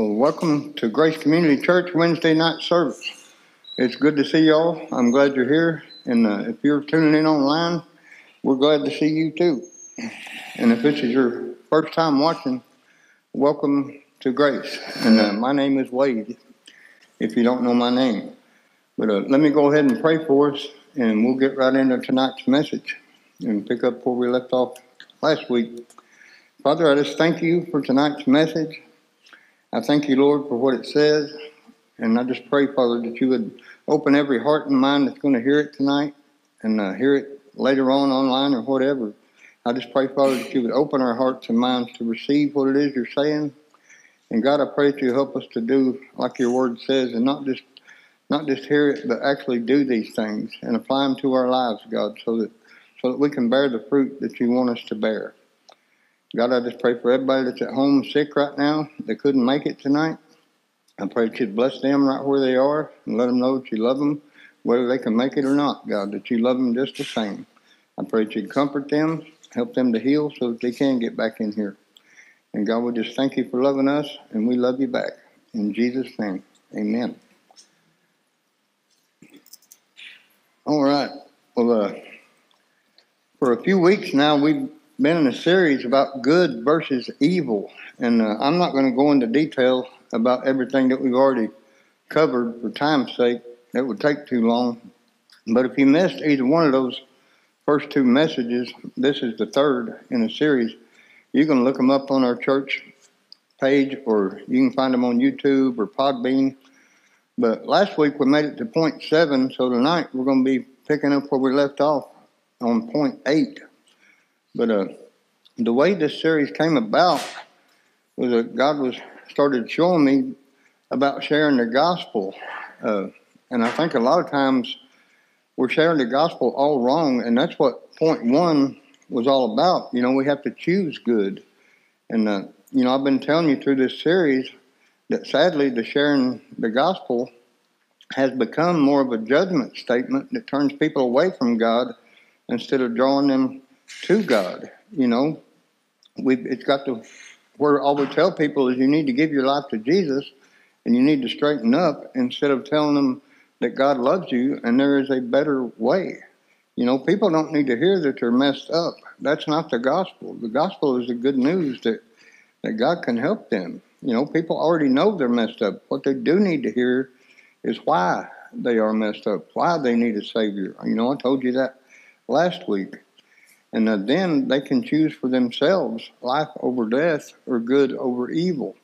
Well, welcome to Grace Community Church Wednesday night service. It's good to see y'all. I'm glad you're here. And uh, if you're tuning in online, we're glad to see you too. And if this is your first time watching, welcome to Grace. And uh, my name is Wade, if you don't know my name. But uh, let me go ahead and pray for us, and we'll get right into tonight's message and pick up where we left off last week. Father, I just thank you for tonight's message. I thank you, Lord, for what it says. And I just pray, Father, that you would open every heart and mind that's going to hear it tonight and uh, hear it later on online or whatever. I just pray, Father, that you would open our hearts and minds to receive what it is you're saying. And God, I pray that you help us to do like your word says and not just not just hear it, but actually do these things and apply them to our lives, God, so that so that we can bear the fruit that you want us to bear. God, I just pray for everybody that's at home sick right now that couldn't make it tonight. I pray that you'd bless them right where they are and let them know that you love them, whether they can make it or not, God, that you love them just the same. I pray that you'd comfort them, help them to heal so that they can get back in here. And God, we just thank you for loving us, and we love you back. In Jesus' name, amen. All right. Well, uh, for a few weeks now, we've been in a series about good versus evil, and uh, I'm not going to go into detail about everything that we've already covered for time's sake. That would take too long. But if you missed either one of those first two messages, this is the third in a series. You can look them up on our church page, or you can find them on YouTube or Podbean. But last week we made it to point seven, so tonight we're going to be picking up where we left off on point eight. But uh, the way this series came about was that God was started showing me about sharing the gospel, uh, and I think a lot of times we're sharing the gospel all wrong, and that's what point one was all about. You know, we have to choose good, and uh, you know, I've been telling you through this series that sadly, the sharing the gospel has become more of a judgment statement that turns people away from God instead of drawing them to God. You know, we it's got to where all we tell people is you need to give your life to Jesus and you need to straighten up instead of telling them that God loves you and there is a better way. You know, people don't need to hear that they're messed up. That's not the gospel. The gospel is the good news that that God can help them. You know, people already know they're messed up. What they do need to hear is why they are messed up, why they need a Savior. You know, I told you that last week. And then they can choose for themselves life over death or good over evil.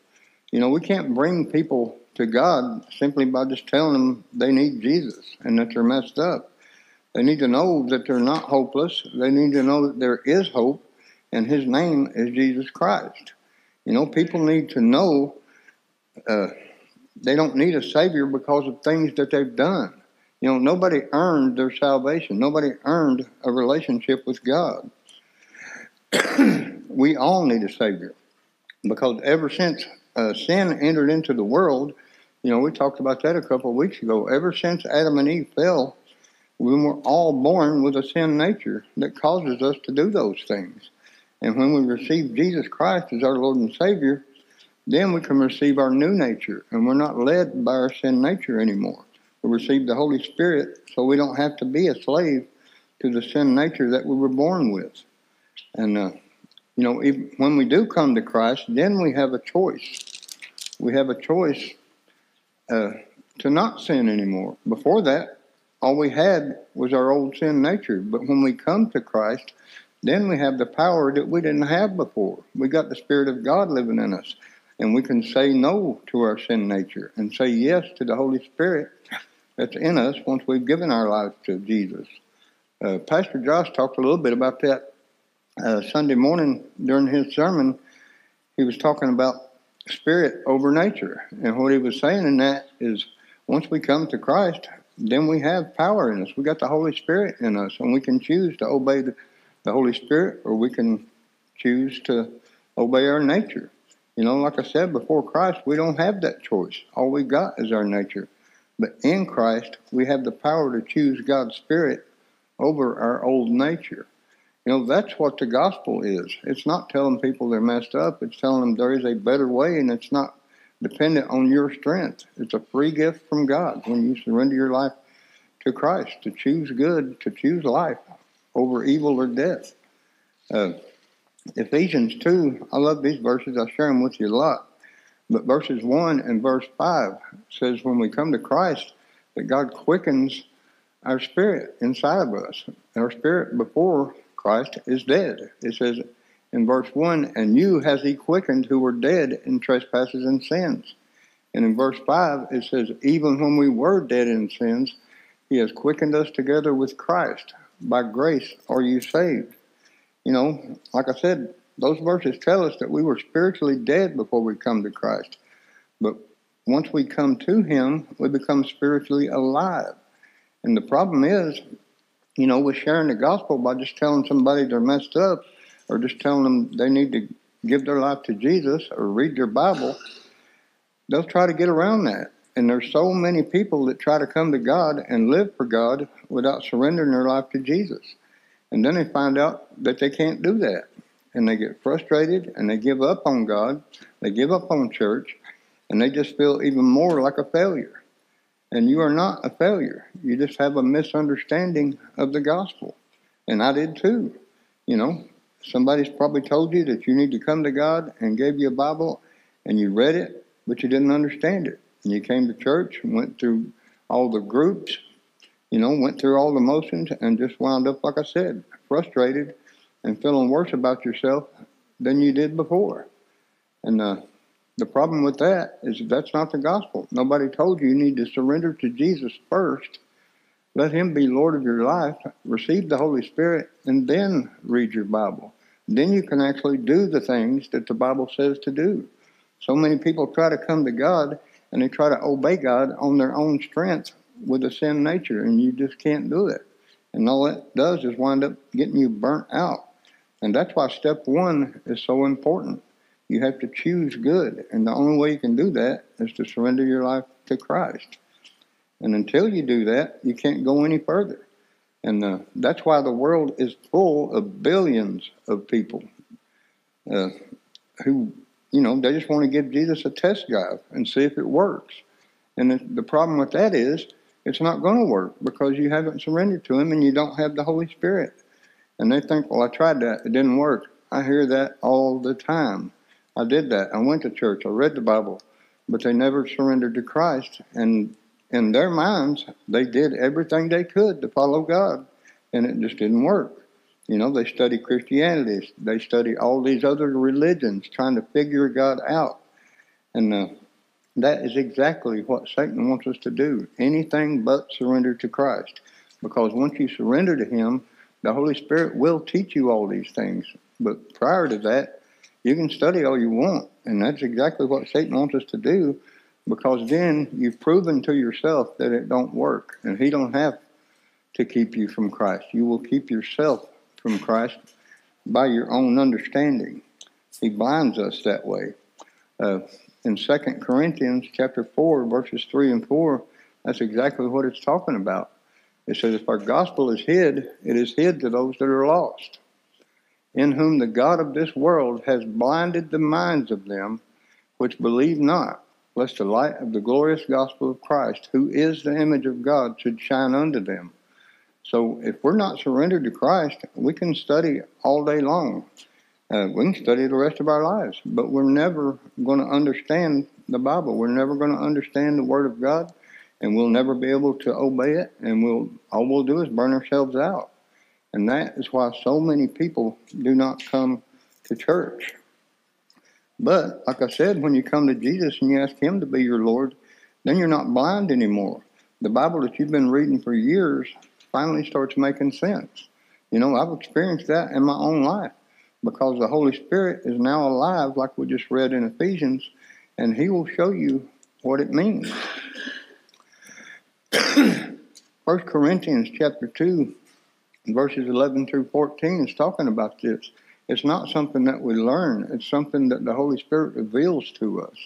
You know, we can't bring people to God simply by just telling them they need Jesus and that they're messed up. They need to know that they're not hopeless. They need to know that there is hope, and His name is Jesus Christ. You know, people need to know uh, they don't need a Savior because of things that they've done. You know, nobody earned their salvation. Nobody earned a relationship with God. we all need a Savior because ever since uh, sin entered into the world, you know, we talked about that a couple of weeks ago. Ever since Adam and Eve fell, we were all born with a sin nature that causes us to do those things. And when we receive Jesus Christ as our Lord and Savior, then we can receive our new nature, and we're not led by our sin nature anymore receive the Holy Spirit so we don't have to be a slave to the sin nature that we were born with. And, uh, you know, when we do come to Christ, then we have a choice. We have a choice uh, to not sin anymore. Before that, all we had was our old sin nature. But when we come to Christ, then we have the power that we didn't have before. We got the Spirit of God living in us. And we can say no to our sin nature and say yes to the Holy Spirit that's in us once we've given our lives to Jesus. Uh, Pastor Josh talked a little bit about that uh, Sunday morning during his sermon. He was talking about spirit over nature. And what he was saying in that is once we come to Christ, then we have power in us. We got the Holy Spirit in us, and we can choose to obey the, the Holy Spirit or we can choose to obey our nature. You know, like I said before Christ, we don't have that choice. All we got is our nature. But in Christ, we have the power to choose God's Spirit over our old nature. You know, that's what the gospel is. It's not telling people they're messed up, it's telling them there is a better way, and it's not dependent on your strength. It's a free gift from God when you surrender your life to Christ to choose good, to choose life over evil or death. Uh, Ephesians 2, I love these verses. I share them with you a lot. But verses 1 and verse 5 says, when we come to Christ, that God quickens our spirit inside of us. Our spirit before Christ is dead. It says in verse 1, and you has he quickened who were dead in trespasses and sins. And in verse 5, it says, even when we were dead in sins, he has quickened us together with Christ. By grace are you saved. You know, like I said, those verses tell us that we were spiritually dead before we come to Christ. But once we come to Him, we become spiritually alive. And the problem is, you know, with sharing the gospel by just telling somebody they're messed up or just telling them they need to give their life to Jesus or read their Bible, they'll try to get around that. And there's so many people that try to come to God and live for God without surrendering their life to Jesus. And then they find out that they can't do that. And they get frustrated and they give up on God, they give up on church, and they just feel even more like a failure. And you are not a failure. You just have a misunderstanding of the gospel. And I did too. You know, somebody's probably told you that you need to come to God and gave you a Bible and you read it, but you didn't understand it. And you came to church and went through all the groups, you know, went through all the motions and just wound up, like I said, frustrated and feeling worse about yourself than you did before. And uh, the problem with that is that's not the gospel. Nobody told you you need to surrender to Jesus first. Let Him be Lord of your life, receive the Holy Spirit, and then read your Bible. Then you can actually do the things that the Bible says to do. So many people try to come to God and they try to obey God on their own strength with a sin nature, and you just can't do it. And all that does is wind up getting you burnt out. And that's why step one is so important. You have to choose good. And the only way you can do that is to surrender your life to Christ. And until you do that, you can't go any further. And uh, that's why the world is full of billions of people uh, who, you know, they just want to give Jesus a test drive and see if it works. And the, the problem with that is it's not going to work because you haven't surrendered to Him and you don't have the Holy Spirit. And they think, well, I tried that, it didn't work. I hear that all the time. I did that. I went to church. I read the Bible, but they never surrendered to Christ. And in their minds, they did everything they could to follow God, and it just didn't work. You know, they study Christianity, they study all these other religions, trying to figure God out. And uh, that is exactly what Satan wants us to do anything but surrender to Christ. Because once you surrender to Him, the Holy Spirit will teach you all these things. But prior to that, you can study all you want, and that's exactly what Satan wants us to do, because then you've proven to yourself that it don't work, and he don't have to keep you from Christ. You will keep yourself from Christ by your own understanding. He binds us that way. Uh, in Second Corinthians chapter 4, verses 3 and 4, that's exactly what it's talking about. It says, If our gospel is hid, it is hid to those that are lost in whom the God of this world has blinded the minds of them which believe not, lest the light of the glorious gospel of Christ, who is the image of God, should shine unto them. So if we're not surrendered to Christ, we can study all day long. Uh, we can study the rest of our lives, but we're never going to understand the Bible. We're never going to understand the Word of God, and we'll never be able to obey it. And we'll all we'll do is burn ourselves out. And that is why so many people do not come to church. But, like I said, when you come to Jesus and you ask Him to be your Lord, then you're not blind anymore. The Bible that you've been reading for years finally starts making sense. You know, I've experienced that in my own life because the Holy Spirit is now alive, like we just read in Ephesians, and He will show you what it means. First Corinthians chapter 2 verses 11 through 14 is talking about this. It's not something that we learn, it's something that the Holy Spirit reveals to us.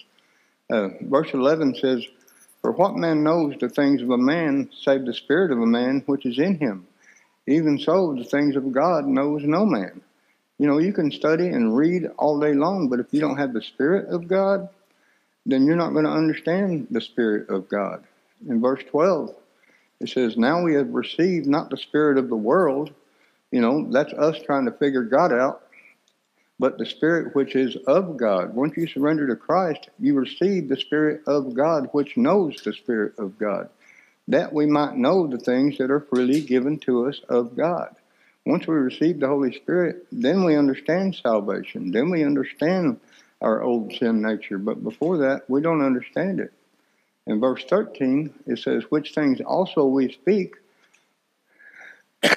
Uh, verse 11 says, For what man knows the things of a man save the spirit of a man which is in him? Even so, the things of God knows no man. You know, you can study and read all day long, but if you don't have the Spirit of God, then you're not going to understand the Spirit of God. In verse 12, it says, Now we have received not the Spirit of the world. You know, that's us trying to figure God out, but the Spirit which is of God. Once you surrender to Christ, you receive the Spirit of God, which knows the Spirit of God, that we might know the things that are freely given to us of God. Once we receive the Holy Spirit, then we understand salvation. Then we understand our old sin nature. But before that, we don't understand it. In verse 13, it says, Which things also we speak,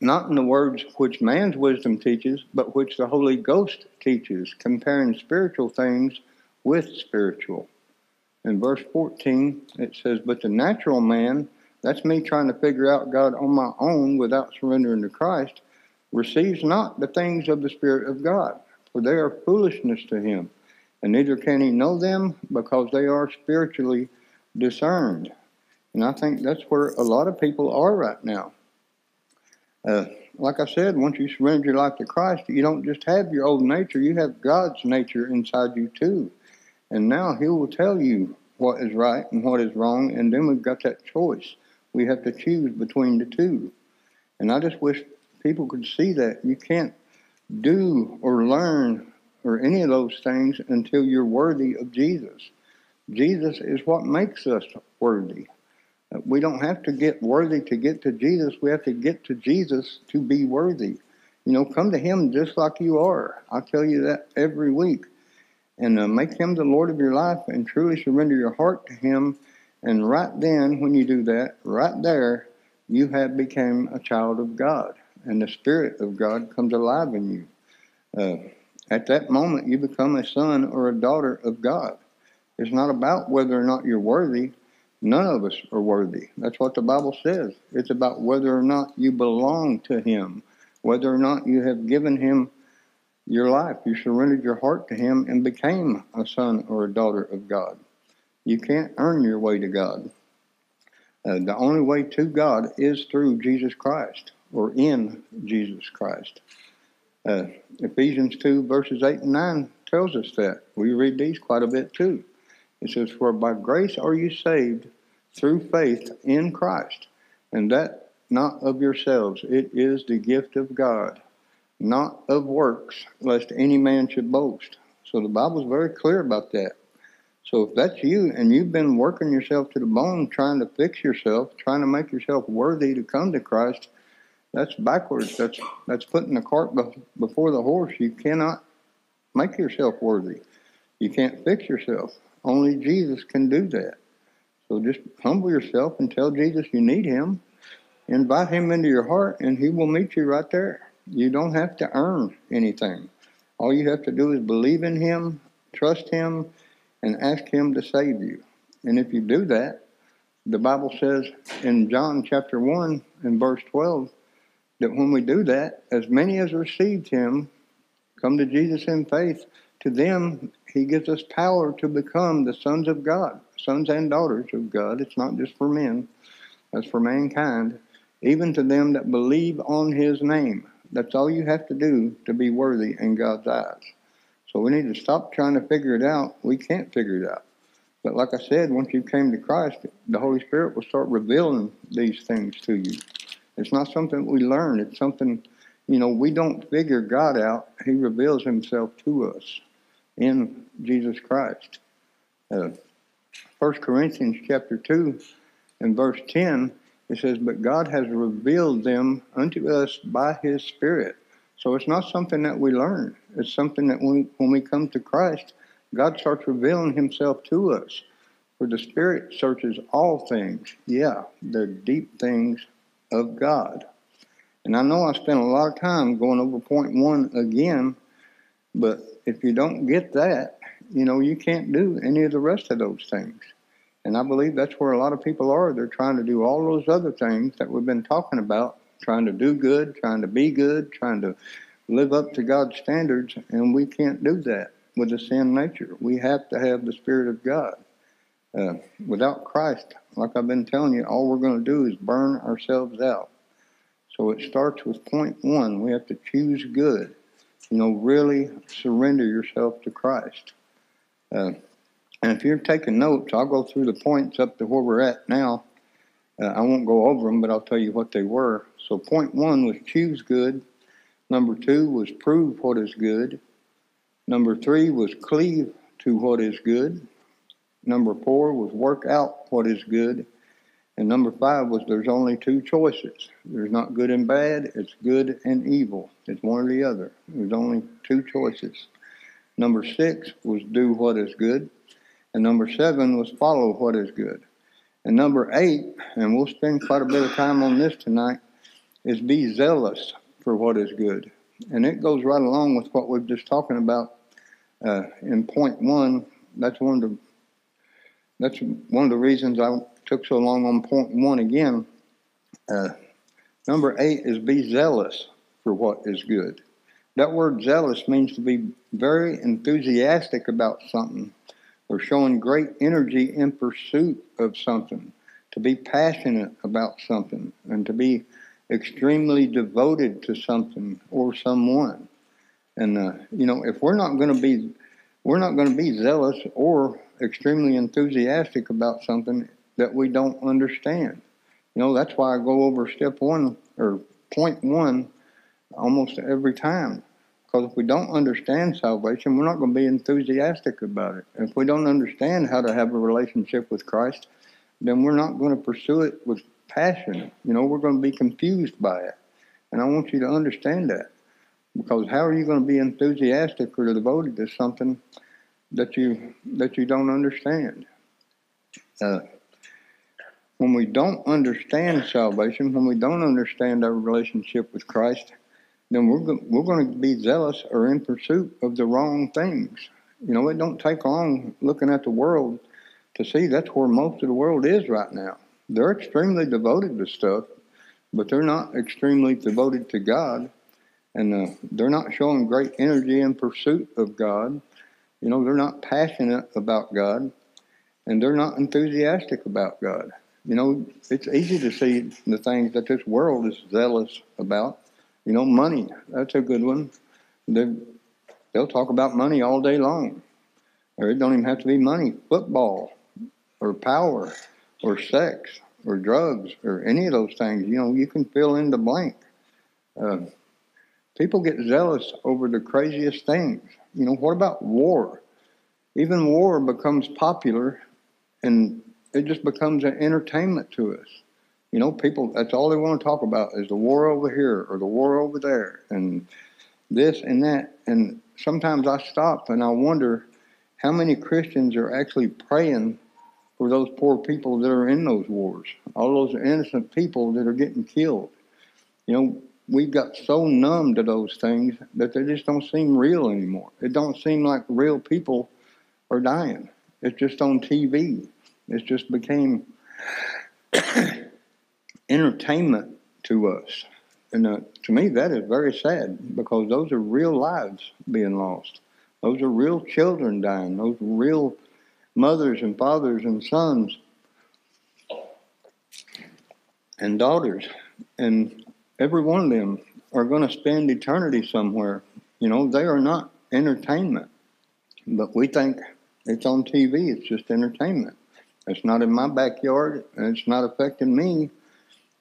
not in the words which man's wisdom teaches, but which the Holy Ghost teaches, comparing spiritual things with spiritual. In verse 14, it says, But the natural man, that's me trying to figure out God on my own without surrendering to Christ, receives not the things of the Spirit of God for they are foolishness to him, and neither can he know them because they are spiritually discerned. And I think that's where a lot of people are right now. Uh, like I said, once you surrender your life to Christ, you don't just have your old nature, you have God's nature inside you too. And now He will tell you what is right and what is wrong, and then we've got that choice. We have to choose between the two. And I just wish people could see that. You can't do or learn or any of those things until you're worthy of Jesus. Jesus is what makes us worthy. We don't have to get worthy to get to Jesus. We have to get to Jesus to be worthy. You know, come to Him just like you are. I tell you that every week. And uh, make Him the Lord of your life and truly surrender your heart to Him. And right then, when you do that, right there, you have become a child of God and the Spirit of God comes alive in you. Uh, at that moment, you become a son or a daughter of God. It's not about whether or not you're worthy. None of us are worthy. That's what the Bible says. It's about whether or not you belong to Him, whether or not you have given Him your life. You surrendered your heart to Him and became a son or a daughter of God. You can't earn your way to God. Uh, the only way to God is through Jesus Christ or in Jesus Christ. Uh, Ephesians 2, verses 8 and 9 tells us that. We read these quite a bit too. It says, For by grace are you saved through faith in Christ, and that not of yourselves. It is the gift of God, not of works, lest any man should boast. So the Bible's very clear about that. So if that's you and you've been working yourself to the bone trying to fix yourself, trying to make yourself worthy to come to Christ, that's backwards. That's that's putting the cart before the horse. You cannot make yourself worthy. You can't fix yourself. Only Jesus can do that. So just humble yourself and tell Jesus you need him. Invite him into your heart and he will meet you right there. You don't have to earn anything. All you have to do is believe in him, trust him, and ask him to save you. And if you do that, the Bible says in John chapter 1 and verse 12, that when we do that, as many as received him come to Jesus in faith, to them he gives us power to become the sons of God, sons and daughters of God. It's not just for men, that's for mankind, even to them that believe on his name. That's all you have to do to be worthy in God's eyes. So we need to stop trying to figure it out. We can't figure it out. But like I said, once you came to Christ, the Holy Spirit will start revealing these things to you. It's not something we learn. It's something, you know, we don't figure God out. He reveals himself to us in Jesus Christ. Uh, 1 Corinthians chapter 2 and verse 10, it says, But God has revealed them unto us by his Spirit. So it's not something that we learn. It's something that when, when we come to Christ, God starts revealing himself to us. For the Spirit searches all things. Yeah, the deep things of God. And I know I spent a lot of time going over point one again, but if you don't get that, you know, you can't do any of the rest of those things. And I believe that's where a lot of people are. They're trying to do all those other things that we've been talking about, trying to do good, trying to be good, trying to live up to God's standards, and we can't do that with the sin nature. We have to have the Spirit of God. Uh, without Christ, like I've been telling you, all we're going to do is burn ourselves out. So it starts with point one. We have to choose good. You know, really surrender yourself to Christ. Uh, And if you're taking notes, I'll go through the points up to where we're at now. Uh, I won't go over them, but I'll tell you what they were. So, point one was choose good. Number two was prove what is good. Number three was cleave to what is good. Number four was work out what is good. And number five was there's only two choices. There's not good and bad, it's good and evil. It's one or the other. There's only two choices. Number six was do what is good. And number seven was follow what is good. And number eight, and we'll spend quite a bit of time on this tonight, is be zealous for what is good. And it goes right along with what we've just talking about uh, in point one. That's one of the that's one of the reasons I took so long on point one again. Uh, number eight is be zealous for what is good. That word zealous means to be very enthusiastic about something or showing great energy in pursuit of something, to be passionate about something, and to be extremely devoted to something or someone. And uh, you know, if we're not going to be, we're not going to be zealous or extremely enthusiastic about something that we don't understand. You know, that's why I go over step one or point one almost every time. Because if we don't understand salvation, we're not going to be enthusiastic about it. If we don't understand how to have a relationship with Christ, then we're not going to pursue it with passion. You know, we're going to be confused by it. And I want you to understand that. Because how are you going to be enthusiastic or devoted to something that you that you don't understand? Uh, when we don't understand salvation, when we don't understand our relationship with Christ, then we're go- we're going to be zealous or in pursuit of the wrong things. You know, it don't take long looking at the world to see that's where most of the world is right now. They're extremely devoted to stuff, but they're not extremely devoted to God, and uh, they're not showing great energy in pursuit of God. You know, they're not passionate about God, and they're not enthusiastic about God. You know, it's easy to see the things that this world is zealous about you know, money, that's a good one. They, they'll talk about money all day long. Or it don't even have to be money. Football or power or sex or drugs or any of those things. You know, you can fill in the blank. Uh, people get zealous over the craziest things. You know, what about war? Even war becomes popular and it just becomes an entertainment to us. You know, people, that's all they want to talk about is the war over here or the war over there and this and that. And sometimes I stop and I wonder how many Christians are actually praying for those poor people that are in those wars, all those innocent people that are getting killed. You know, we've got so numb to those things that they just don't seem real anymore. It don't seem like real people are dying. It's just on TV. It just became entertainment to us. And uh, to me, that is very sad because those are real lives being lost. Those are real children dying. Those are real mothers and fathers and sons and daughters. And every one of them are going to spend eternity somewhere. You know, they are not entertainment. But we think it's on TV, it's just entertainment. It's not in my backyard, and it's not affecting me.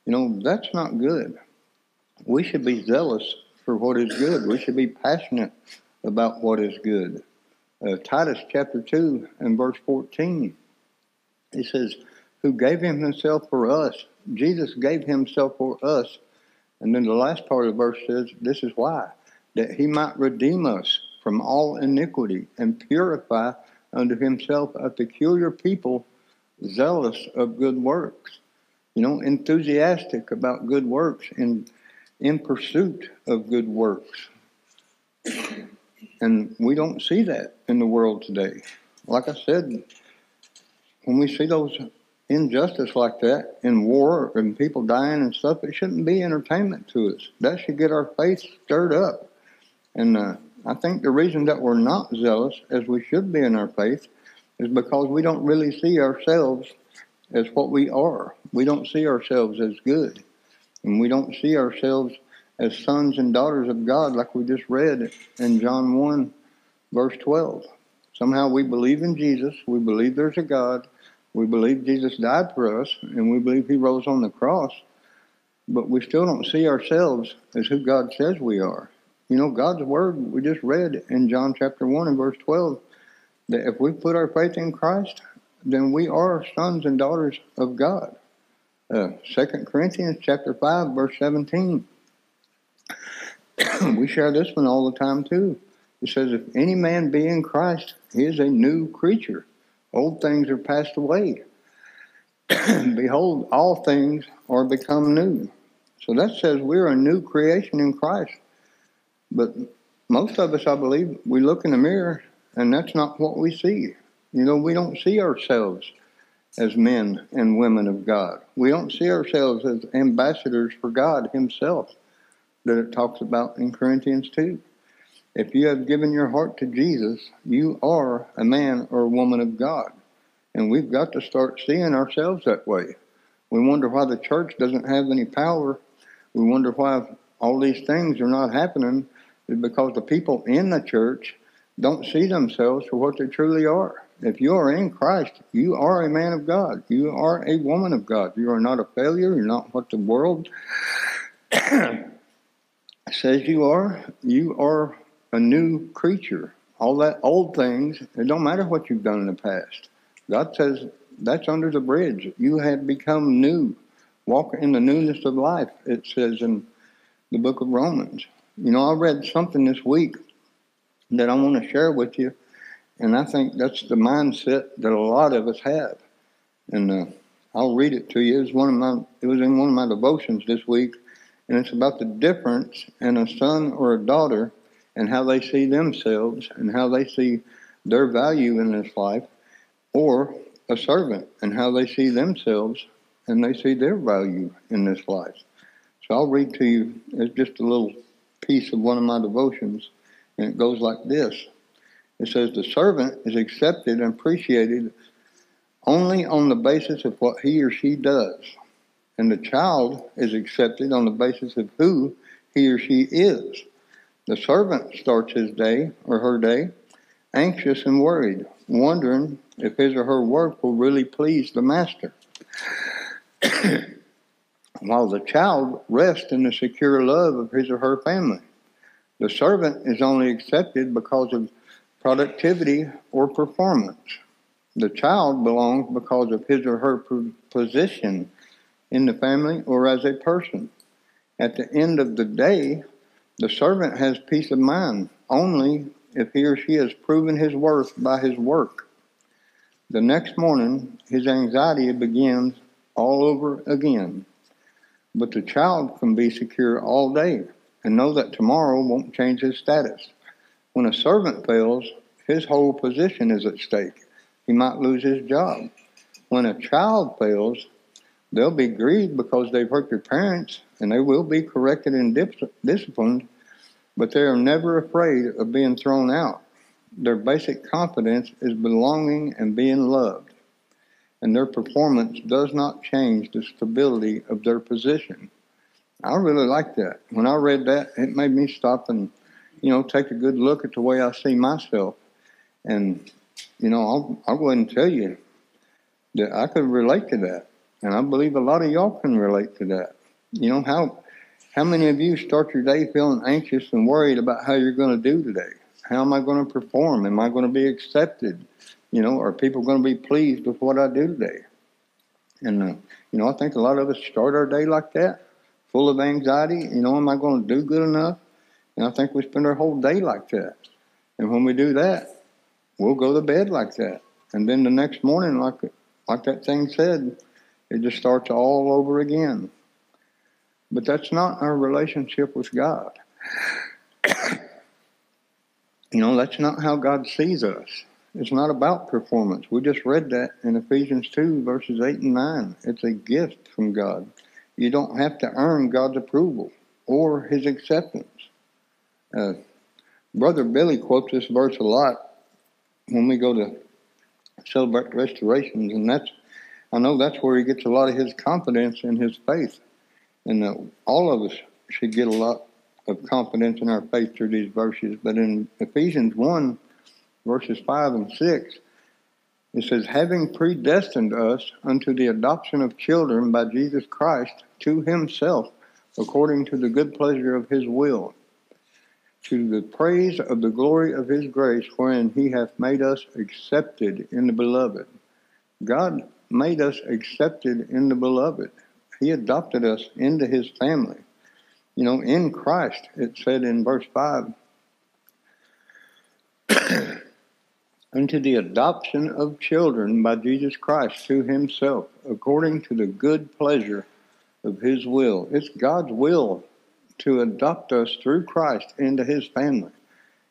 You know, that's not good. We should be zealous for what is good. We should be passionate about what is good. Uh, Titus chapter 2 and verse 14, he says, Who gave him himself for us. Jesus gave himself for us. And then the last part of the verse says, This is why, that he might redeem us from all iniquity and purify unto himself a peculiar people zealous of good works you know, enthusiastic about good works and in pursuit of good works. And we don't see that in the world today. Like I said, when we see those injustice like that in war and people dying and stuff, it shouldn't be entertainment to us. That should get our faith stirred up. And uh, I think the reason that we're not zealous as we should be in our faith is because we don't really see ourselves as what we are. We don't see ourselves as good. And we don't see ourselves as sons and daughters of God, like we just read in John 1, verse 12. Somehow we believe in Jesus. We believe there's a God. We believe Jesus died for us, and we believe he rose on the cross. But we still don't see ourselves as who God says we are. You know, God's word, we just read in John chapter 1 and verse 12, that if we put our faith in Christ, then we are sons and daughters of God. Uh, 2 Corinthians chapter 5, verse 17. we share this one all the time too. It says, If any man be in Christ, he is a new creature. Old things are passed away. Behold, all things are become new. So that says we're a new creation in Christ. But most of us, I believe, we look in the mirror and that's not what we see. You know, we don't see ourselves as men and women of God. We don't see ourselves as ambassadors for God Himself that it talks about in Corinthians 2. If you have given your heart to Jesus, you are a man or a woman of God. And we've got to start seeing ourselves that way. We wonder why the church doesn't have any power. We wonder why all these things are not happening is because the people in the church don't see themselves for what they truly are. If you are in Christ, you are a man of God. You are a woman of God. You are not a failure. You're not what the world says you are. You are a new creature. All that old things, it don't matter what you've done in the past. God says that's under the bridge. You have become new. Walk in the newness of life, it says in the book of Romans. You know, I read something this week that I want to share with you, and I think that's the mindset that a lot of us have. And uh, I'll read it to you. It was one of my. It was in one of my devotions this week, and it's about the difference in a son or a daughter and how they see themselves and how they see their value in this life, or a servant and how they see themselves and they see their value in this life. So I'll read to you. It's just a little piece of one of my devotions, and it goes like this. It says, The servant is accepted and appreciated only on the basis of what he or she does, and the child is accepted on the basis of who he or she is. The servant starts his day or her day anxious and worried, wondering if his or her work will really please the master. While the child rests in the secure love of his or her family. The servant is only accepted because of productivity or performance. The child belongs because of his or her position in the family or as a person. At the end of the day, the servant has peace of mind only if he or she has proven his worth by his work. The next morning, his anxiety begins all over again. But the child can be secure all day and know that tomorrow won't change his status. When a servant fails, his whole position is at stake. He might lose his job. When a child fails, they'll be grieved because they've hurt their parents and they will be corrected and disciplined, but they are never afraid of being thrown out. Their basic confidence is belonging and being loved, and their performance does not change the stability of their position. I really like that. When I read that, it made me stop and, you know, take a good look at the way I see myself. And, you know, I'll, I'll go ahead and tell you that I could relate to that. And I believe a lot of y'all can relate to that. You know, how, how many of you start your day feeling anxious and worried about how you're going to do today? How am I going to perform? Am I going to be accepted? You know, are people going to be pleased with what I do today? And, uh, you know, I think a lot of us start our day like that full of anxiety. You know, am I going to do good enough? And I think we spend our whole day like that. And when we do that, we'll go to bed like that. And then the next morning, like like that thing said, it just starts all over again. But that's not our relationship with God. you know, that's not how God sees us. It's not about performance. We just read that in Ephesians 2, verses 8 and 9. It's a gift from God. You don't have to earn God's approval or his acceptance. Uh, Brother Billy quotes this verse a lot when we go to celebrate restorations, and that's I know that's where he gets a lot of his confidence in his faith. And uh, all of us should get a lot of confidence in our faith through these verses. But in Ephesians 1, verses 5 and 6, it says, having predestined us unto the adoption of children by Jesus Christ to himself, according to the good pleasure of his will, to the praise of the glory of his grace, wherein he hath made us accepted in the beloved. God made us accepted in the beloved. He adopted us into his family. You know, in Christ, it said in verse 5, unto the adoption of children by Jesus Christ to himself, according to the good pleasure of his will. It's God's will to adopt us through Christ into his family.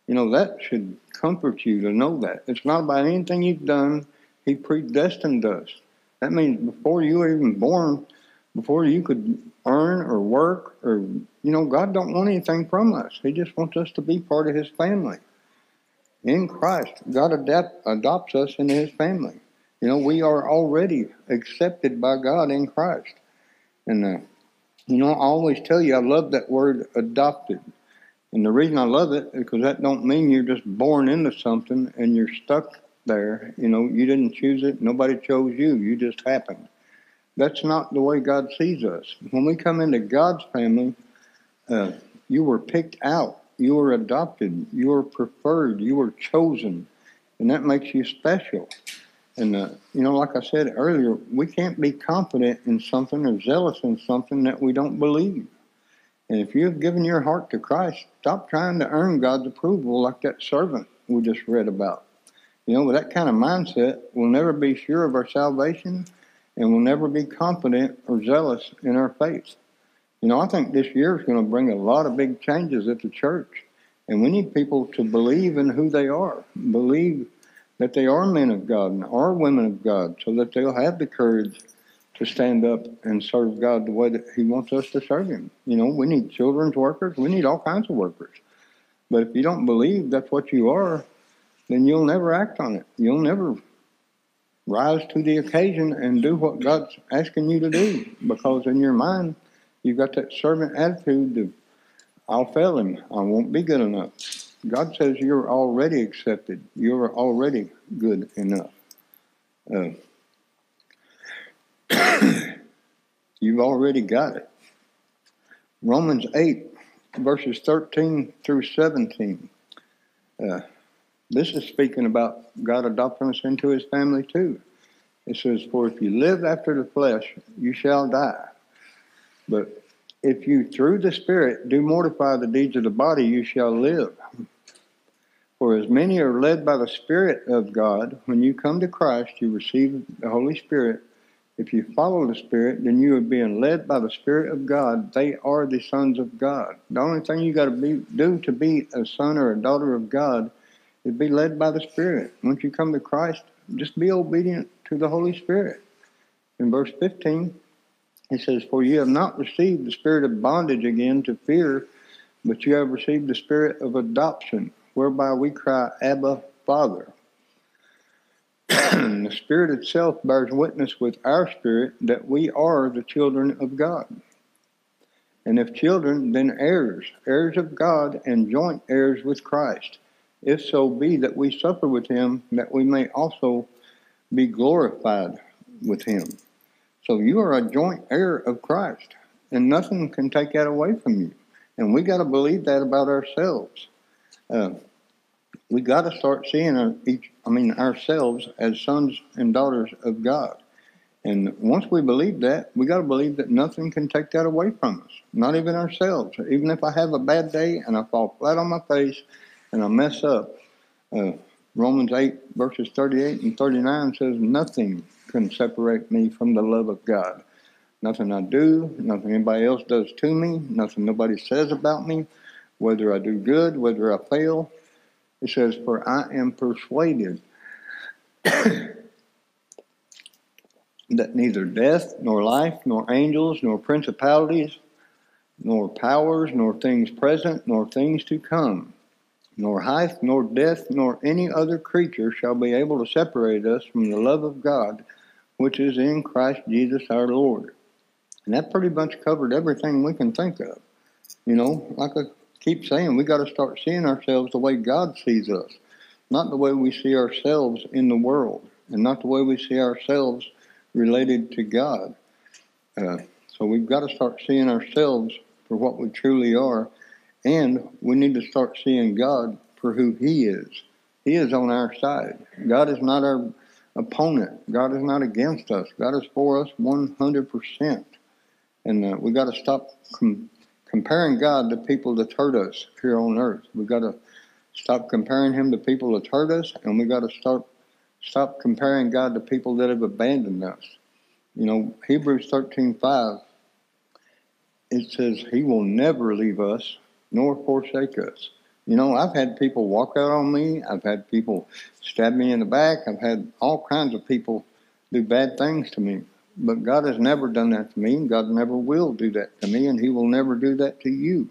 You know, that should comfort you to know that. It's not about anything you've done. He predestined us. That means before you were even born, before you could earn or work or, you know, God don't want anything from us. He just wants us to be part of his family. In Christ, God adapt, adopts us into his family. You know, we are already accepted by God in Christ. And, uh, you know, I always tell you, I love that word adopted. And the reason I love it is because that don't mean you're just born into something and you're stuck there. You know, you didn't choose it. Nobody chose you. You just happened. That's not the way God sees us. When we come into God's family, uh, you were picked out. You were adopted. You were preferred. You were chosen. And that makes you special. And, uh, you know, like I said earlier, we can't be confident in something or zealous in something that we don't believe. And if you have given your heart to Christ, stop trying to earn God's approval like that servant we just read about. You know, with that kind of mindset, we'll never be sure of our salvation and we'll never be confident or zealous in our faith. You know, I think this year is going to bring a lot of big changes at the church. And we need people to believe in who they are, believe that they are men of God and are women of God, so that they'll have the courage to stand up and serve God the way that He wants us to serve Him. You know, we need children's workers, we need all kinds of workers. But if you don't believe that's what you are, then you'll never act on it. You'll never rise to the occasion and do what God's asking you to do because in your mind, you've got that servant attitude of, I'll fail him, I won't be good enough. God says you're already accepted. You're already good enough. Uh, you've already got it. Romans 8, verses 13 through 17. Uh, this is speaking about God adopting us into his family too. It says, For if you live after the flesh, you shall die. But if you through the Spirit do mortify the deeds of the body, you shall live. For as many are led by the Spirit of God, when you come to Christ, you receive the Holy Spirit. If you follow the Spirit, then you are being led by the Spirit of God. They are the sons of God. The only thing you got to do to be a son or a daughter of God is be led by the Spirit. Once you come to Christ, just be obedient to the Holy Spirit. In verse 15, it says, For you have not received the spirit of bondage again to fear, but you have received the spirit of adoption, whereby we cry, Abba, Father. the Spirit itself bears witness with our spirit that we are the children of God. And if children, then heirs, heirs of God and joint heirs with Christ, if so be that we suffer with him, that we may also be glorified with him. So you are a joint heir of Christ, and nothing can take that away from you. And we got to believe that about ourselves. Uh, we got to start seeing each, I mean, ourselves as sons and daughters of God. And once we believe that, we got to believe that nothing can take that away from us, not even ourselves. Even if I have a bad day and I fall flat on my face and I mess up, uh, Romans 8, verses 38 and 39 says, Nothing can separate me from the love of God. Nothing I do, nothing anybody else does to me, nothing nobody says about me, whether I do good, whether I fail. It says, For I am persuaded that neither death, nor life, nor angels, nor principalities, nor powers, nor things present, nor things to come nor height, nor depth, nor any other creature shall be able to separate us from the love of God, which is in Christ Jesus our Lord. And that pretty much covered everything we can think of. You know, like I keep saying, we got to start seeing ourselves the way God sees us. not the way we see ourselves in the world, and not the way we see ourselves related to God. Uh, so we've got to start seeing ourselves for what we truly are, and we need to start seeing God for who He is. He is on our side. God is not our opponent. God is not against us. God is for us 100%. And uh, we got to stop com- comparing God to people that hurt us here on earth. We got to stop comparing Him to people that hurt us, and we got to start stop comparing God to people that have abandoned us. You know, Hebrews thirteen five. It says He will never leave us nor forsake us. You know, I've had people walk out on me. I've had people stab me in the back. I've had all kinds of people do bad things to me. But God has never done that to me, and God never will do that to me, and He will never do that to you.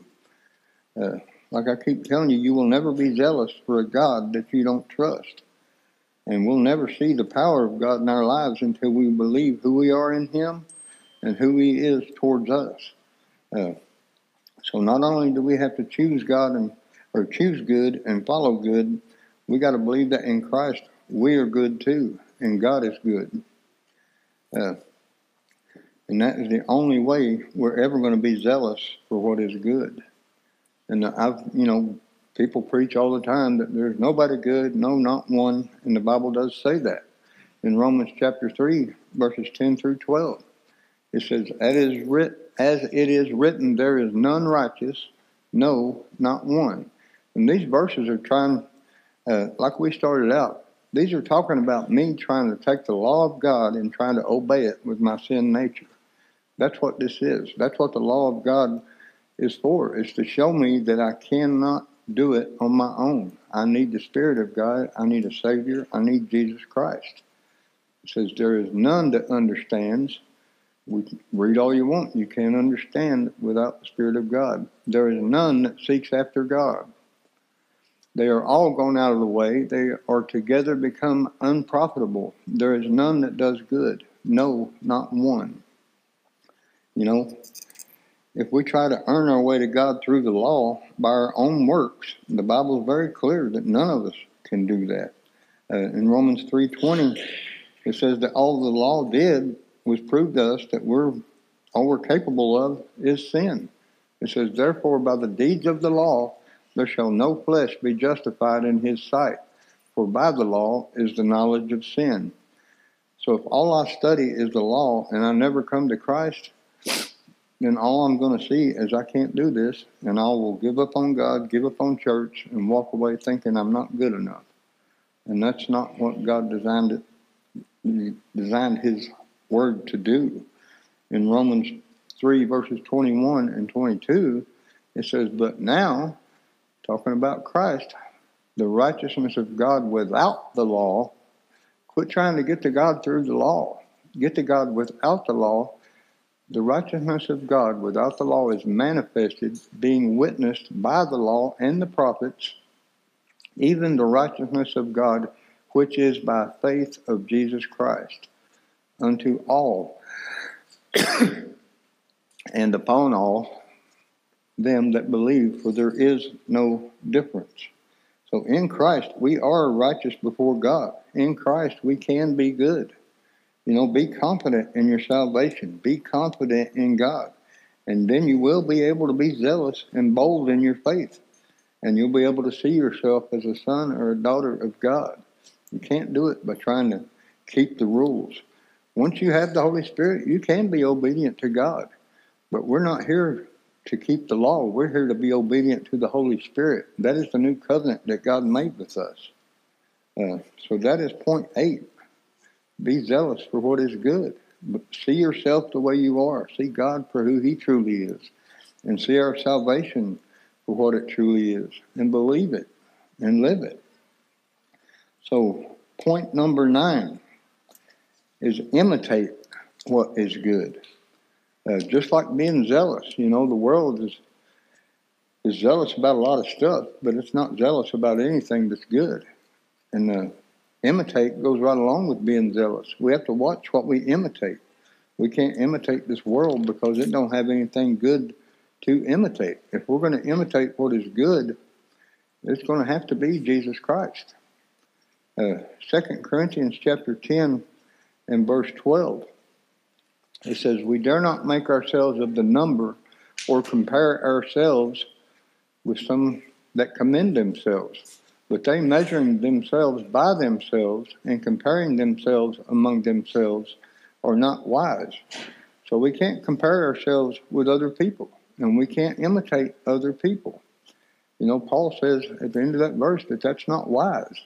Uh, like I keep telling you, you will never be zealous for a God that you don't trust. And we'll never see the power of God in our lives until we believe who we are in Him and who He is towards us. Uh, so not only do we have to choose God and or choose good and follow good, we got to believe that in Christ we are good too, and God is good. Uh, and that is the only way we're ever going to be zealous for what is good. And I've, you know, people preach all the time that there's nobody good, no, not one. And the Bible does say that. In Romans chapter 3, verses 10 through 12, it says, As it is, writ- as it is written, there is none righteous, no, not one. And these verses are trying, uh, like we started out, these are talking about me trying to take the law of God and trying to obey it with my sin nature. That's what this is. That's what the law of God is for, is to show me that I cannot do it on my own. I need the Spirit of God. I need a Savior. I need Jesus Christ. It says, There is none that understands. We read all you want. You can't understand without the Spirit of God. There is none that seeks after God. They are all gone out of the way. They are together become unprofitable. There is none that does good. No, not one. You know, if we try to earn our way to God through the law by our own works, the Bible is very clear that none of us can do that. Uh, in Romans 3.20, it says that all the law did was prove to us that we're all we're capable of is sin. It says, therefore, by the deeds of the law, there shall no flesh be justified in his sight, for by the law is the knowledge of sin. So if all I study is the law and I never come to Christ, then all I'm going to see is I can't do this, and I will give up on God, give up on church, and walk away thinking I'm not good enough. And that's not what God designed it, designed His Word to do. In Romans 3, verses 21 and 22, it says, But now, talking about Christ, the righteousness of God without the law, quit trying to get to God through the law. Get to God without the law. The righteousness of God without the law is manifested, being witnessed by the law and the prophets, even the righteousness of God, which is by faith of Jesus Christ, unto all, and upon all them that believe, for there is no difference. So in Christ, we are righteous before God. In Christ, we can be good. You know, be confident in your salvation. Be confident in God. And then you will be able to be zealous and bold in your faith. And you'll be able to see yourself as a son or a daughter of God. You can't do it by trying to keep the rules. Once you have the Holy Spirit, you can be obedient to God. But we're not here to keep the law. We're here to be obedient to the Holy Spirit. That is the new covenant that God made with us. Uh, so that is point eight be zealous for what is good. See yourself the way you are. See God for who He truly is. And see our salvation for what it truly is. And believe it and live it. So, point number nine is imitate what is good. Uh, just like being zealous, you know, the world is is zealous about a lot of stuff, but it's not zealous about anything that's good. And uh, imitate goes right along with being zealous. We have to watch what we imitate. We can't imitate this world because it don't have anything good to imitate. If we're going to imitate what is good, it's going to have to be Jesus Christ. Uh, 2 Corinthians chapter 10 and verse 12. It says, We dare not make ourselves of the number or compare ourselves with some that commend themselves, but they measuring themselves by themselves and comparing themselves among themselves are not wise. So we can't compare ourselves with other people, and we can't imitate other people. You know, Paul says at the end of that verse that that's not wise.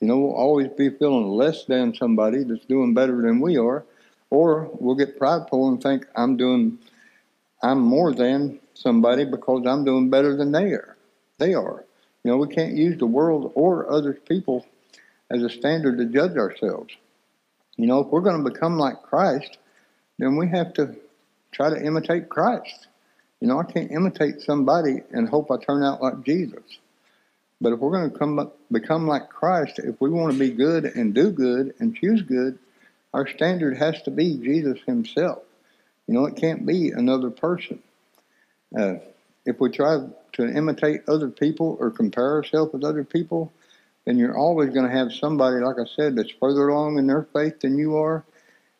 You know, we'll always be feeling less than somebody that's doing better than we are, or we'll get prideful and think I'm doing, I'm more than somebody because I'm doing better than they are. They are. You know, we can't use the world or other people as a standard to judge ourselves. You know, if we're going to become like Christ, then we have to try to imitate Christ. You know, I can't imitate somebody and hope I turn out like Jesus. But if we're going to come become like Christ, if we want to be good and do good and choose good, our standard has to be Jesus Himself. You know, it can't be another person. Uh, if we try to imitate other people or compare ourselves with other people, then you're always going to have somebody, like I said, that's further along in their faith than you are,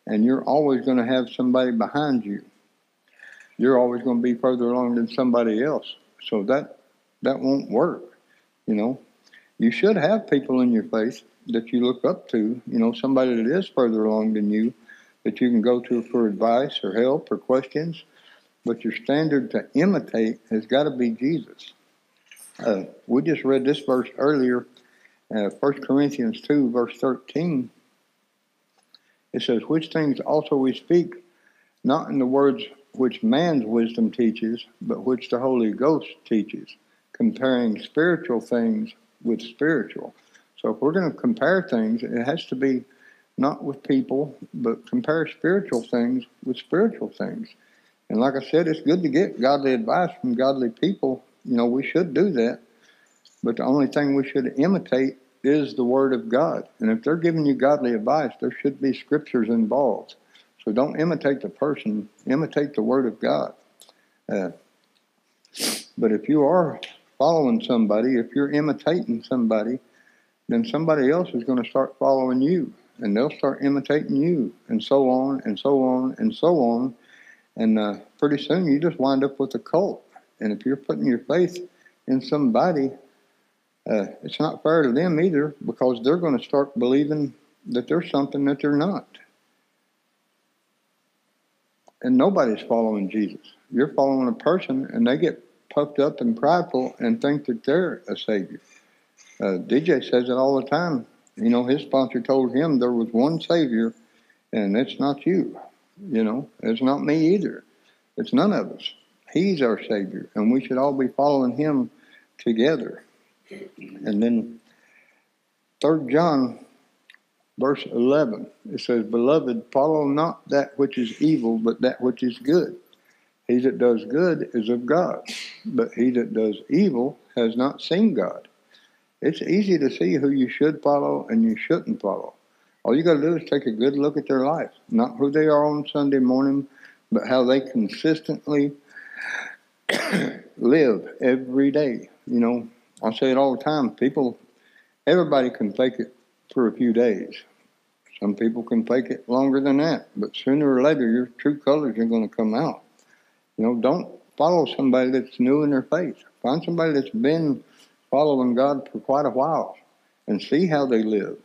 and you're always going to have somebody behind you. You're always going to be further along than somebody else. So that that won't work. You know, you should have people in your faith that you look up to. You know, somebody that is further along than you that you can go to for advice or help or questions. But your standard to imitate has got to be Jesus. Uh, we just read this verse earlier, uh, 1 Corinthians 2, verse 13. It says, Which things also we speak, not in the words which man's wisdom teaches, but which the Holy Ghost teaches comparing spiritual things with spiritual. So if we're going to compare things, it has to be not with people, but compare spiritual things with spiritual things. And like I said, it's good to get godly advice from godly people. You know, we should do that. But the only thing we should imitate is the Word of God. And if they're giving you godly advice, there should be scriptures involved. So don't imitate the person, imitate the Word of God. Uh, but if you are following somebody, if you're imitating somebody, then somebody else is going to start following you and they'll start imitating you and so on and so on and so on. And uh, pretty soon you just wind up with a cult. And if you're putting your faith in somebody, uh, it's not fair to them either because they're going to start believing that there's something that they're not. And nobody's following Jesus. You're following a person and they get puffed up and prideful and think that they're a savior. Uh, DJ says it all the time. You know, his sponsor told him there was one savior, and it's not you. You know, it's not me either. It's none of us. He's our savior, and we should all be following him together. And then, Third John, verse eleven, it says, "Beloved, follow not that which is evil, but that which is good." He that does good is of God, but he that does evil has not seen God. It's easy to see who you should follow and you shouldn't follow. All you got to do is take a good look at their life, not who they are on Sunday morning, but how they consistently live every day. You know, I say it all the time. People, everybody can fake it for a few days. Some people can fake it longer than that, but sooner or later, your true colors are going to come out. You know, don't follow somebody that's new in their faith. Find somebody that's been following God for quite a while and see how they live.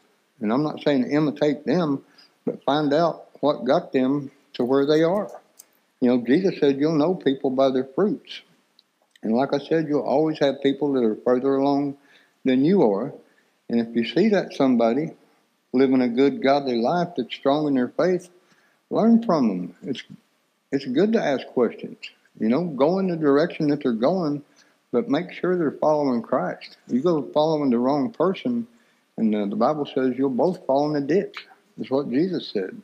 And I'm not saying imitate them, but find out what got them to where they are. You know, Jesus said you'll know people by their fruits. And like I said, you'll always have people that are further along than you are. And if you see that somebody living a good, godly life that's strong in their faith, learn from them. It's it's good to ask questions. You know, go in the direction that they're going, but make sure they're following Christ. You go following the wrong person, and uh, the Bible says you'll both fall in a ditch. That's what Jesus said.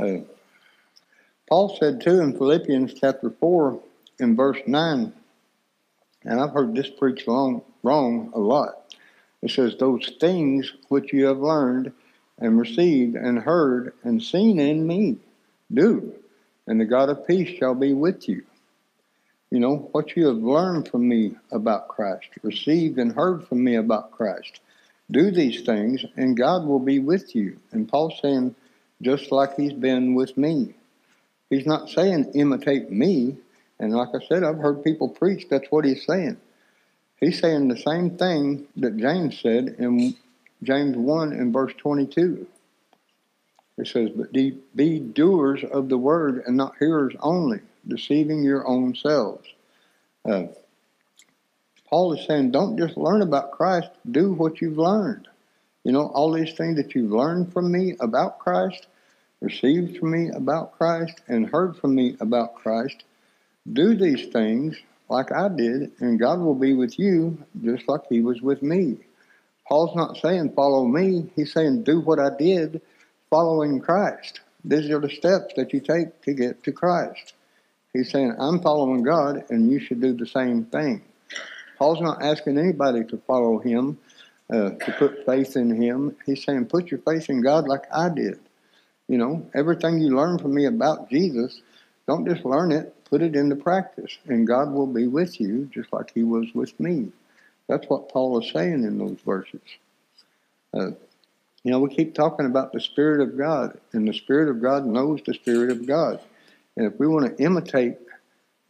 Uh, Paul said too in Philippians chapter 4 in verse 9, and I've heard this preached wrong, wrong a lot. It says, Those things which you have learned and received and heard and seen in me, do, and the God of peace shall be with you. You know, what you have learned from me about Christ, received and heard from me about Christ, Do these things, and God will be with you. And Paul's saying, just like he's been with me. He's not saying imitate me. And like I said, I've heard people preach, that's what he's saying. He's saying the same thing that James said in James 1 and verse 22. It says, But be doers of the word and not hearers only, deceiving your own selves. Uh, Paul is saying, don't just learn about Christ, do what you've learned. You know, all these things that you've learned from me about Christ, received from me about Christ, and heard from me about Christ, do these things like I did, and God will be with you just like He was with me. Paul's not saying follow me, he's saying do what I did following Christ. These are the steps that you take to get to Christ. He's saying, I'm following God, and you should do the same thing. Paul's not asking anybody to follow him, uh, to put faith in him. He's saying, put your faith in God like I did. You know, everything you learn from me about Jesus, don't just learn it, put it into practice, and God will be with you just like he was with me. That's what Paul is saying in those verses. Uh, you know, we keep talking about the Spirit of God, and the Spirit of God knows the Spirit of God. And if we want to imitate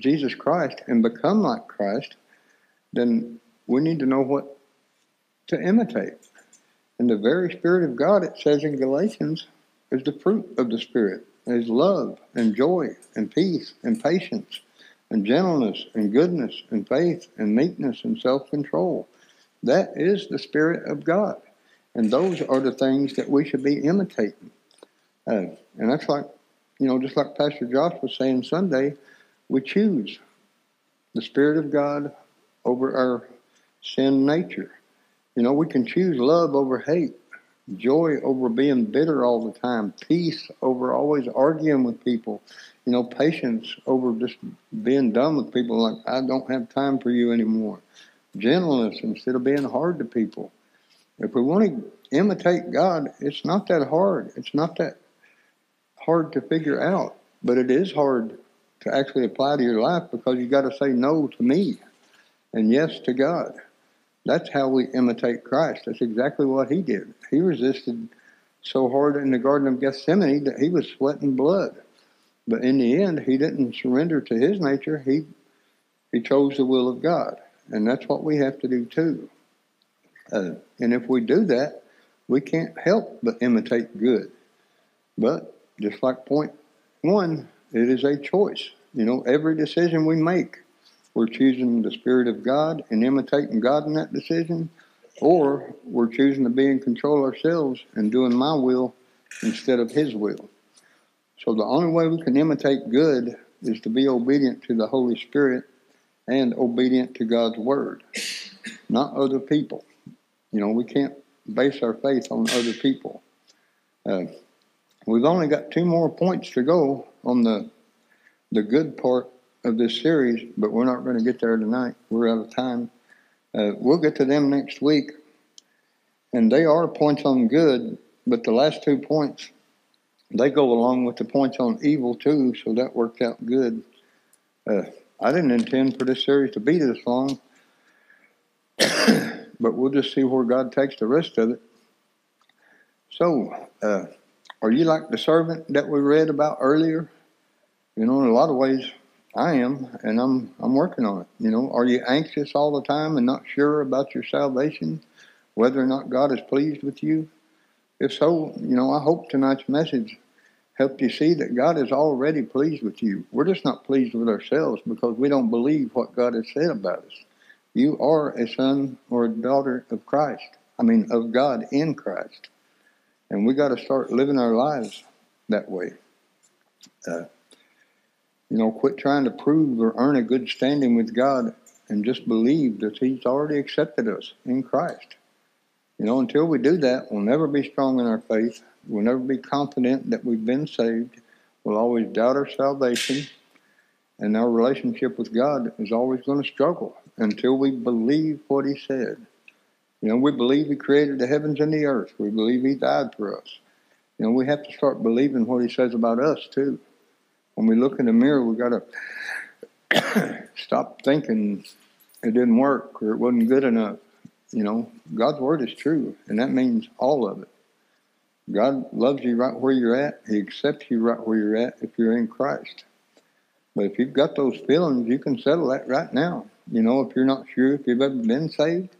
Jesus Christ and become like Christ, then we need to know what to imitate. And the very Spirit of God, it says in Galatians, is the fruit of the Spirit, is love and joy and peace and patience and gentleness and goodness and faith and meekness and self control. That is the Spirit of God. And those are the things that we should be imitating. Uh, and that's like, you know, just like Pastor Josh was saying Sunday, we choose the Spirit of God over our sin nature. You know, we can choose love over hate, joy over being bitter all the time, peace over always arguing with people, you know, patience over just being done with people like, I don't have time for you anymore, gentleness instead of being hard to people. If we want to imitate God, it's not that hard. It's not that hard to figure out, but it is hard to actually apply to your life because you got to say no to me and yes to God. That's how we imitate Christ. That's exactly what he did. He resisted so hard in the Garden of Gethsemane that he was sweating blood. But in the end, he didn't surrender to his nature. He he chose the will of God, and that's what we have to do too. Uh, and if we do that, we can't help but imitate good. But just like point one, it is a choice. You know, every decision we make we're choosing the Spirit of God and imitating God in that decision, or we're choosing to be in control ourselves and doing my will instead of His will. So the only way we can imitate good is to be obedient to the Holy Spirit and obedient to God's Word, not other people. You know, we can't base our faith on other people. Uh, we've only got two more points to go on the the good part of this series, but we're not going to get there tonight. We're out of time. Uh, we'll get to them next week. And they are points on good, but the last two points, they go along with the points on evil too, so that worked out good. Uh, I didn't intend for this series to be this long, but we'll just see where God takes the rest of it. So, uh, are you like the servant that we read about earlier? You know, in a lot of ways, I am, and I'm I'm working on it. You know, are you anxious all the time and not sure about your salvation, whether or not God is pleased with you? If so, you know, I hope tonight's message helped you see that God is already pleased with you. We're just not pleased with ourselves because we don't believe what God has said about us. You are a son or a daughter of Christ. I mean, of God in Christ, and we got to start living our lives that way. Uh, you know, quit trying to prove or earn a good standing with God and just believe that He's already accepted us in Christ. You know, until we do that, we'll never be strong in our faith. We'll never be confident that we've been saved. We'll always doubt our salvation. And our relationship with God is always going to struggle until we believe what He said. You know, we believe He created the heavens and the earth. We believe He died for us. You know, we have to start believing what He says about us, too when we look in the mirror, we've got to stop thinking it didn't work or it wasn't good enough You know, God's word is true, and that means all of it. God loves you right where you're at. He accepts you right where you're at if you're in Christ. But if you've got those feelings, you can settle that right now. You know, if you're not sure if you've ever been saved,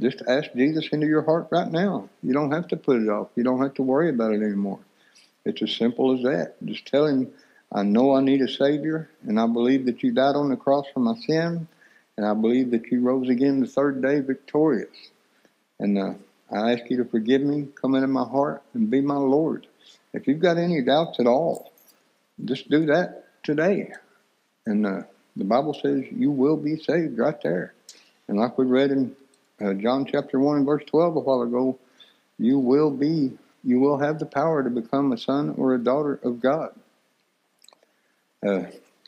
just ask Jesus into your heart right now. You don't have to put it off. You don't have to worry about it anymore. It's as simple as that. Just tell him, I know I need a Savior, and I believe that you died on the cross for my sin, and I believe that you rose again the third day victorious. And uh, I ask you to forgive me, come into my heart, and be my Lord. If you've got any doubts at all, just do that today. And uh, the Bible says you will be saved right there. And like we read in uh, John chapter 1 and verse 12 a while ago, you will be, you will have the power to become a son or a daughter of God. Uh,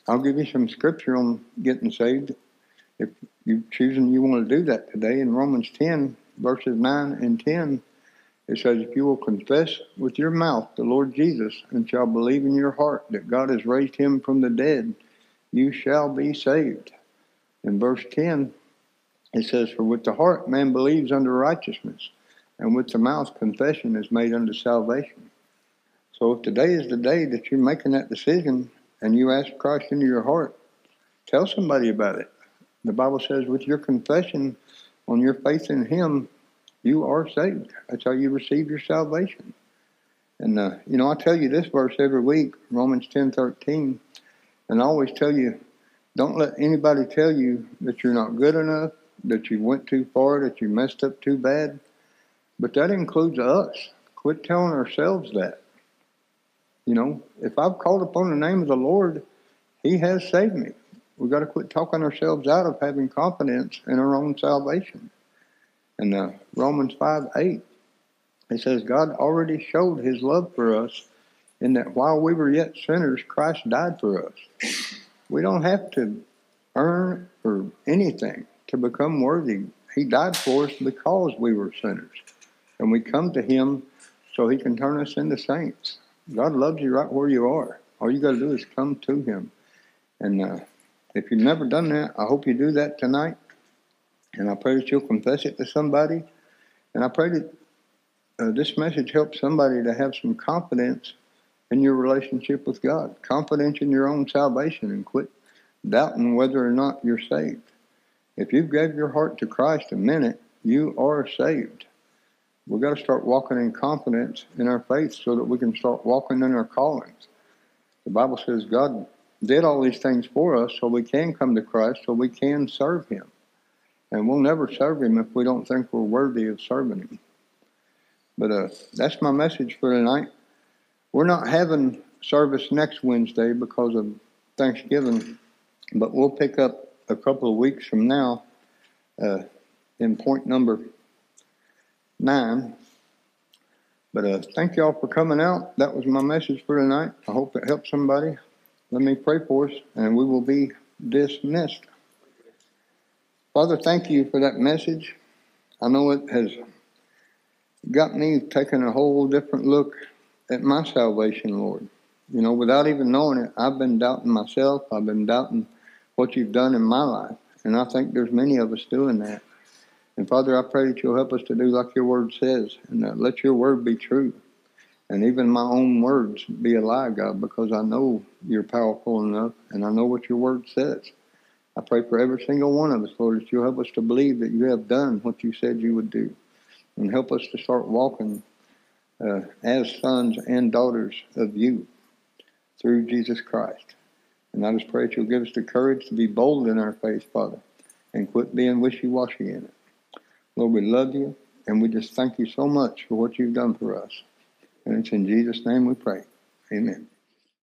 I'll give you some scripture on getting saved. If you're choosing you want to do that today, in Romans 10, verses 9 and 10, it says, If you will confess with your mouth the Lord Jesus and shall believe in your heart that God has raised him from the dead, you shall be saved. In verse 10, it says, For with the heart man believes unto righteousness, and with the mouth confession is made unto salvation. So if today is the day that you're making that decision and you ask Christ into your heart, tell somebody about it. The Bible says, with your confession on your faith in Him, you are saved. That's how you receive your salvation. And, uh, you know, I tell you this verse every week, Romans ten thirteen, and I always tell you, don't let anybody tell you that you're not good enough, that you went too far, that you messed up too bad. But that includes us. Quit telling ourselves that. You know, if I've called upon the name of the Lord, He has saved me. We've got to quit talking ourselves out of having confidence in our own salvation. And uh, Romans 5 8, it says, God already showed His love for us in that while we were yet sinners, Christ died for us. We don't have to earn or anything to become worthy. He died for us because we were sinners. And we come to Him so He can turn us into saints. God loves you right where you are. All you got to do is come to Him. And uh, if you've never done that, I hope you do that tonight. And I pray that you'll confess it to somebody. And I pray that uh, this message helps somebody to have some confidence in your relationship with God, confidence in your own salvation, and quit doubting whether or not you're saved. If you've gave your heart to Christ a minute, you are saved. We've got to start walking in confidence in our faith so that we can start walking in our callings. The Bible says God did all these things for us so we can come to Christ, so we can serve Him. And we'll never serve Him if we don't think we're worthy of serving Him. But uh, that's my message for tonight. We're not having service next Wednesday because of Thanksgiving, but we'll pick up a couple of weeks from now uh, in point number nine. But uh, thank y'all for coming out. That was my message for tonight. I hope it helps somebody. Let me pray for us, and we will be dismissed. Father, thank you for that message. I know it has got me taking a whole different look at my salvation, Lord. You know, without even knowing it, I've been doubting myself. I've been doubting what you've done in my life. And I think there's many of us doing that. And Father, I pray that you'll help us to do like your word says and uh, let your word be true. And even my own words be a lie, God, because I know you're powerful enough and I know what your word says. I pray for every single one of us, Lord, that you'll help us to believe that you have done what you said you would do. And help us to start walking uh, as sons and daughters of you through Jesus Christ. And I just pray that you'll give us the courage to be bold in our faith, Father, and quit being wishy-washy in it. Lord, we love you, and we just thank you so much for what you've done for us. And it's in Jesus' name we pray. Amen.